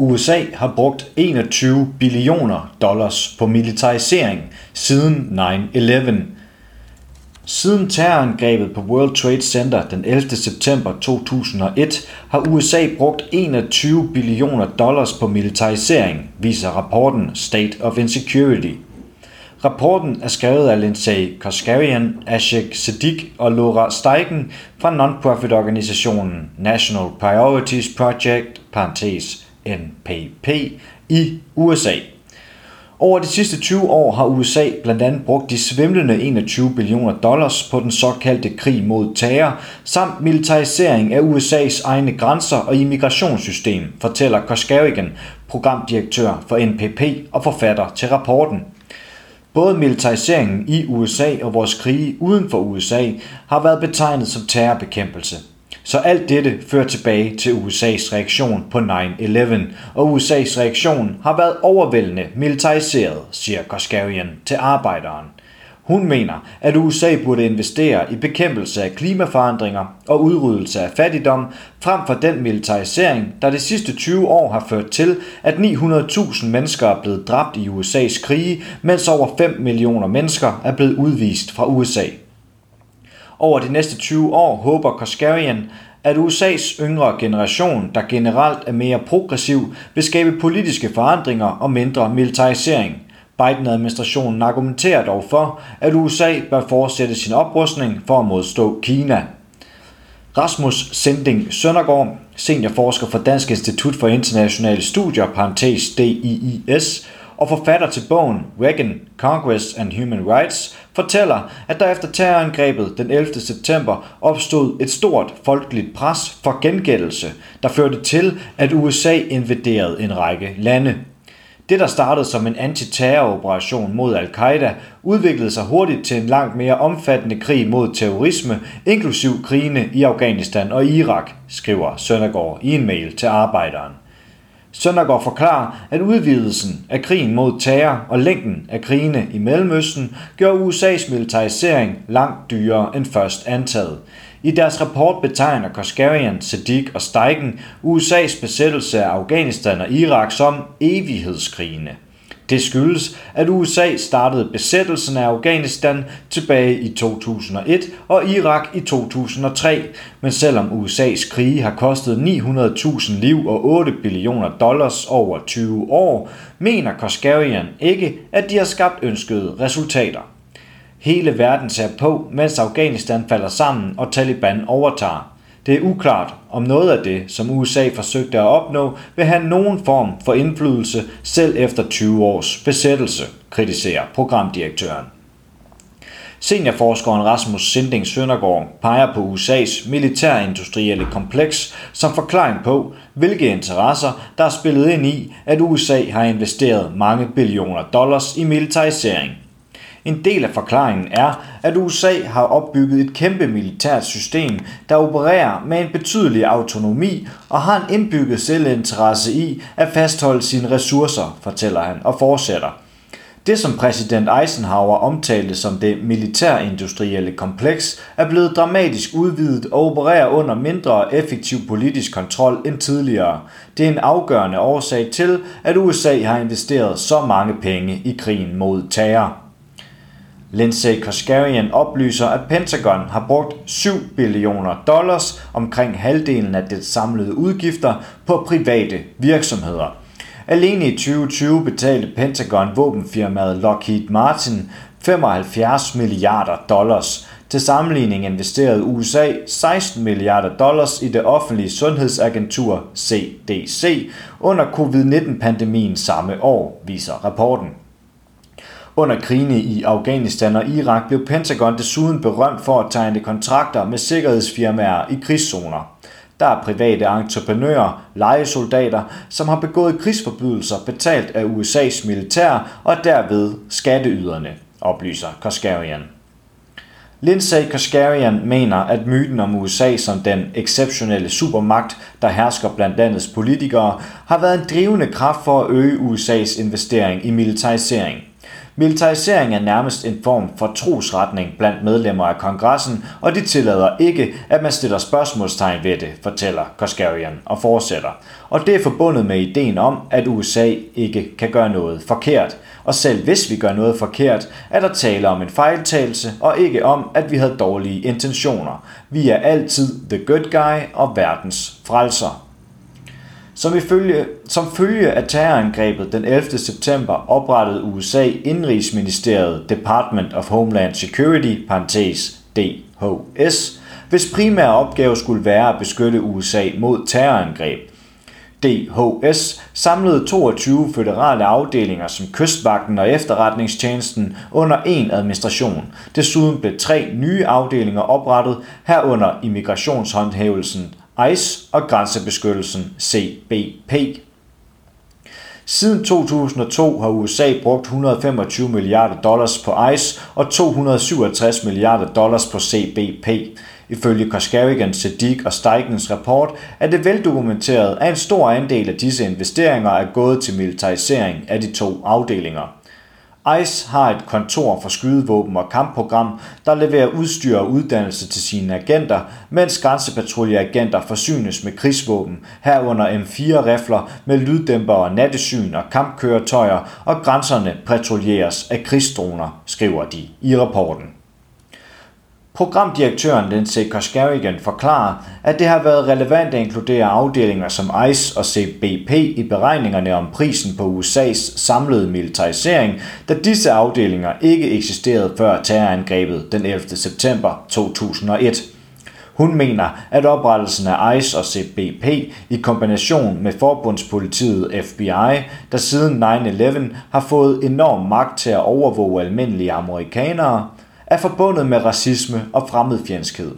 USA har brugt 21 billioner dollars på militarisering siden 9-11. Siden terrorangrebet på World Trade Center den 11. september 2001 har USA brugt 21 billioner dollars på militarisering, viser rapporten State of Insecurity. Rapporten er skrevet af Lindsay Koskarian, Ashik Siddiq og Laura Steigen fra non-profit-organisationen National Priorities Project, parentes NPP, i USA. Over de sidste 20 år har USA blandt andet brugt de svimlende 21 billioner dollars på den såkaldte krig mod terror, samt militarisering af USA's egne grænser og immigrationssystem, fortæller Koskarigan, programdirektør for NPP og forfatter til rapporten. Både militariseringen i USA og vores krige uden for USA har været betegnet som terrorbekæmpelse. Så alt dette fører tilbage til USA's reaktion på 9-11, og USA's reaktion har været overvældende militariseret, siger Koskarian til arbejderen. Hun mener, at USA burde investere i bekæmpelse af klimaforandringer og udryddelse af fattigdom, frem for den militarisering, der de sidste 20 år har ført til, at 900.000 mennesker er blevet dræbt i USA's krige, mens over 5 millioner mennesker er blevet udvist fra USA. Over de næste 20 år håber Koskarian, at USA's yngre generation, der generelt er mere progressiv, vil skabe politiske forandringer og mindre militarisering – Biden-administrationen argumenterer dog for, at USA bør fortsætte sin oprustning for at modstå Kina. Rasmus Sending Søndergaard, seniorforsker for Dansk Institut for Internationale Studier, parentes DIIS, og forfatter til bogen Reagan, Congress and Human Rights, fortæller, at der efter terrorangrebet den 11. september opstod et stort folkeligt pres for gengældelse, der førte til, at USA invaderede en række lande. Det, der startede som en antiterroroperation mod al-Qaida, udviklede sig hurtigt til en langt mere omfattende krig mod terrorisme, inklusiv krigene i Afghanistan og Irak, skriver Søndergaard i en mail til arbejderen. Søndergaard forklarer, at udvidelsen af krigen mod terror og længden af krigene i Mellemøsten gjorde USA's militarisering langt dyrere end først antaget. I deres rapport betegner Koskarian, Sadiq og Steigen USA's besættelse af Afghanistan og Irak som evighedskrigene. Det skyldes, at USA startede besættelsen af Afghanistan tilbage i 2001 og Irak i 2003, men selvom USA's krige har kostet 900.000 liv og 8 billioner dollars over 20 år, mener Koskarian ikke, at de har skabt ønskede resultater. Hele verden ser på, mens Afghanistan falder sammen og Taliban overtager. Det er uklart, om noget af det, som USA forsøgte at opnå, vil have nogen form for indflydelse selv efter 20 års besættelse, kritiserer programdirektøren. Seniorforskeren Rasmus Sinding Søndergaard peger på USA's militærindustrielle kompleks som forklaring på, hvilke interesser, der er spillet ind i, at USA har investeret mange billioner dollars i militarisering – en del af forklaringen er, at USA har opbygget et kæmpe militært system, der opererer med en betydelig autonomi og har en indbygget selvinteresse i at fastholde sine ressourcer, fortæller han og fortsætter. Det, som præsident Eisenhower omtalte som det militærindustrielle kompleks, er blevet dramatisk udvidet og opererer under mindre effektiv politisk kontrol end tidligere. Det er en afgørende årsag til, at USA har investeret så mange penge i krigen mod terror. Lindsay Koskarian oplyser, at Pentagon har brugt 7 billioner dollars, omkring halvdelen af det samlede udgifter, på private virksomheder. Alene i 2020 betalte Pentagon våbenfirmaet Lockheed Martin 75 milliarder dollars. Til sammenligning investerede USA 16 milliarder dollars i det offentlige sundhedsagentur CDC under covid-19-pandemien samme år, viser rapporten. Under krigene i Afghanistan og Irak blev Pentagon desuden berømt for at tegne kontrakter med sikkerhedsfirmaer i krigszoner. Der er private entreprenører, legesoldater, som har begået krigsforbrydelser betalt af USA's militær og derved skatteyderne, oplyser Koskarian. Lindsay Koskarian mener, at myten om USA som den exceptionelle supermagt, der hersker blandt landets politikere, har været en drivende kraft for at øge USA's investering i militarisering. Militarisering er nærmest en form for trosretning blandt medlemmer af kongressen, og de tillader ikke, at man stiller spørgsmålstegn ved det, fortæller Koskarian og fortsætter. Og det er forbundet med ideen om, at USA ikke kan gøre noget forkert. Og selv hvis vi gør noget forkert, er der tale om en fejltagelse, og ikke om, at vi havde dårlige intentioner. Vi er altid the good guy og verdens frelser. Som, ifølge, som følge af terrorangrebet den 11. september oprettede USA Indrigsministeriet Department of Homeland Security, parentes DHS, hvis primære opgave skulle være at beskytte USA mod terrorangreb. DHS samlede 22 føderale afdelinger som Kystvagten og Efterretningstjenesten under en administration. Desuden blev tre nye afdelinger oprettet, herunder immigrationshåndhævelsen ICE og grænsebeskyttelsen CBP. Siden 2002 har USA brugt 125 milliarder dollars på ICE og 267 milliarder dollars på CBP. Ifølge Koskarigan, Sadiq og Steigens rapport er det veldokumenteret, at en stor andel af disse investeringer er gået til militarisering af de to afdelinger. ICE har et kontor for skydevåben og kampprogram, der leverer udstyr og uddannelse til sine agenter, mens grænsepatruljeagenter forsynes med krigsvåben, herunder M4-rifler med lyddæmper og nattesyn og kampkøretøjer, og grænserne patruljeres af krigsdroner, skriver de i rapporten. Programdirektøren Lindsay Koskarigan forklarer, at det har været relevant at inkludere afdelinger som ICE og CBP i beregningerne om prisen på USA's samlede militarisering, da disse afdelinger ikke eksisterede før terrorangrebet den 11. september 2001. Hun mener, at oprettelsen af ICE og CBP i kombination med forbundspolitiet FBI, der siden 9-11 har fået enorm magt til at overvåge almindelige amerikanere, er forbundet med racisme og fremmedfjendskhed.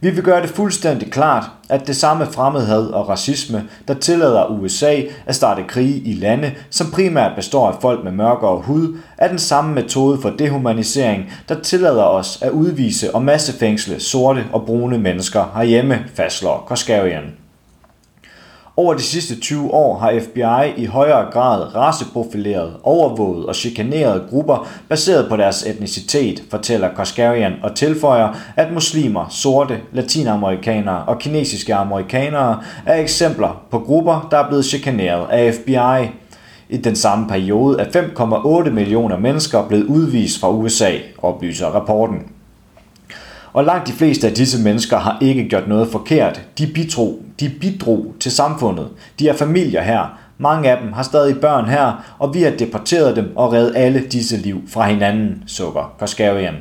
Vi vil gøre det fuldstændig klart, at det samme fremmedhad og racisme, der tillader USA at starte krige i lande, som primært består af folk med mørkere hud, er den samme metode for dehumanisering, der tillader os at udvise og massefængsle sorte og brune mennesker herhjemme, fastslår Koskarian. Over de sidste 20 år har FBI i højere grad raceprofileret, overvåget og chikaneret grupper baseret på deres etnicitet, fortæller Koskarian og tilføjer, at muslimer, sorte, latinamerikanere og kinesiske amerikanere er eksempler på grupper, der er blevet chikaneret af FBI. I den samme periode er 5,8 millioner mennesker blevet udvist fra USA, oplyser rapporten. Og langt de fleste af disse mennesker har ikke gjort noget forkert. De bidrog, de bidrog til samfundet. De er familier her. Mange af dem har stadig børn her, og vi har deporteret dem og reddet alle disse liv fra hinanden, sukker Koskarian.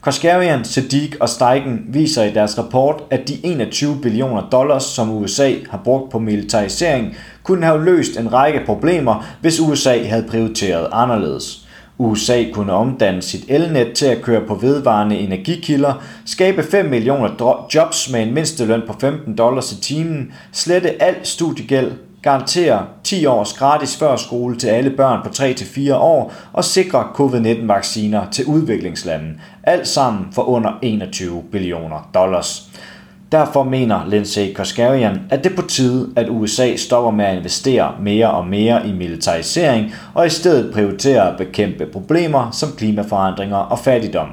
Koskarian, Sadiq og Steigen viser i deres rapport, at de 21 billioner dollars, som USA har brugt på militarisering, kunne have løst en række problemer, hvis USA havde prioriteret anderledes. USA kunne omdanne sit elnet til at køre på vedvarende energikilder, skabe 5 millioner jobs med en mindsteløn på 15 dollars i timen, slette al studiegæld, garantere 10 års gratis førskole til alle børn på 3-4 år og sikre covid-19-vacciner til udviklingslanden. Alt sammen for under 21 billioner dollars. Derfor mener Lindsay Koskarian, at det er på tide, at USA stopper med at investere mere og mere i militarisering og i stedet prioriterer at bekæmpe problemer som klimaforandringer og fattigdom.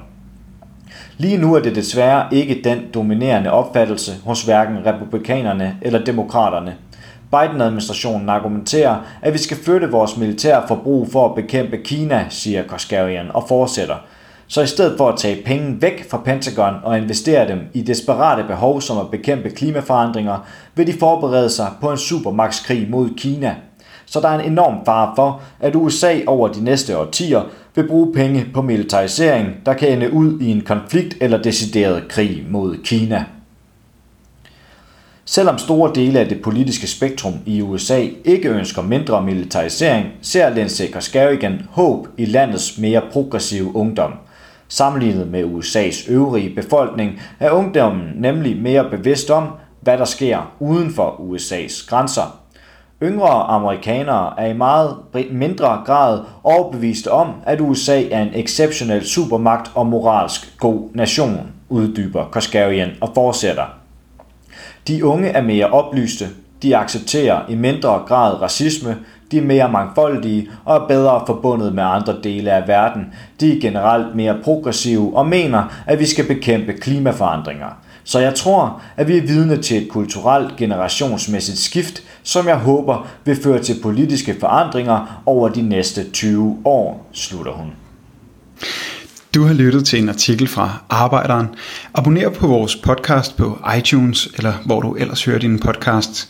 Lige nu er det desværre ikke den dominerende opfattelse hos hverken republikanerne eller demokraterne. Biden-administrationen argumenterer, at vi skal flytte vores militære forbrug for at bekæmpe Kina, siger Koskarian og fortsætter – så i stedet for at tage penge væk fra Pentagon og investere dem i desperate behov som at bekæmpe klimaforandringer, vil de forberede sig på en supermagtskrig mod Kina. Så der er en enorm fare for, at USA over de næste årtier vil bruge penge på militarisering, der kan ende ud i en konflikt eller decideret krig mod Kina. Selvom store dele af det politiske spektrum i USA ikke ønsker mindre militarisering, ser Lindsey Koskarigan håb i landets mere progressive ungdom – Sammenlignet med USA's øvrige befolkning er ungdommen nemlig mere bevidst om, hvad der sker uden for USA's grænser. Yngre amerikanere er i meget mindre grad overbeviste om, at USA er en exceptionel supermagt og moralsk god nation, uddyber Koskarian og fortsætter. De unge er mere oplyste, de accepterer i mindre grad racisme, de er mere mangfoldige og er bedre forbundet med andre dele af verden. De er generelt mere progressive og mener, at vi skal bekæmpe klimaforandringer. Så jeg tror, at vi er vidne til et kulturelt generationsmæssigt skift, som jeg håber vil føre til politiske forandringer over de næste 20 år, slutter hun. Du har lyttet til en artikel fra Arbejderen. Abonner på vores podcast på iTunes, eller hvor du ellers hører din podcast.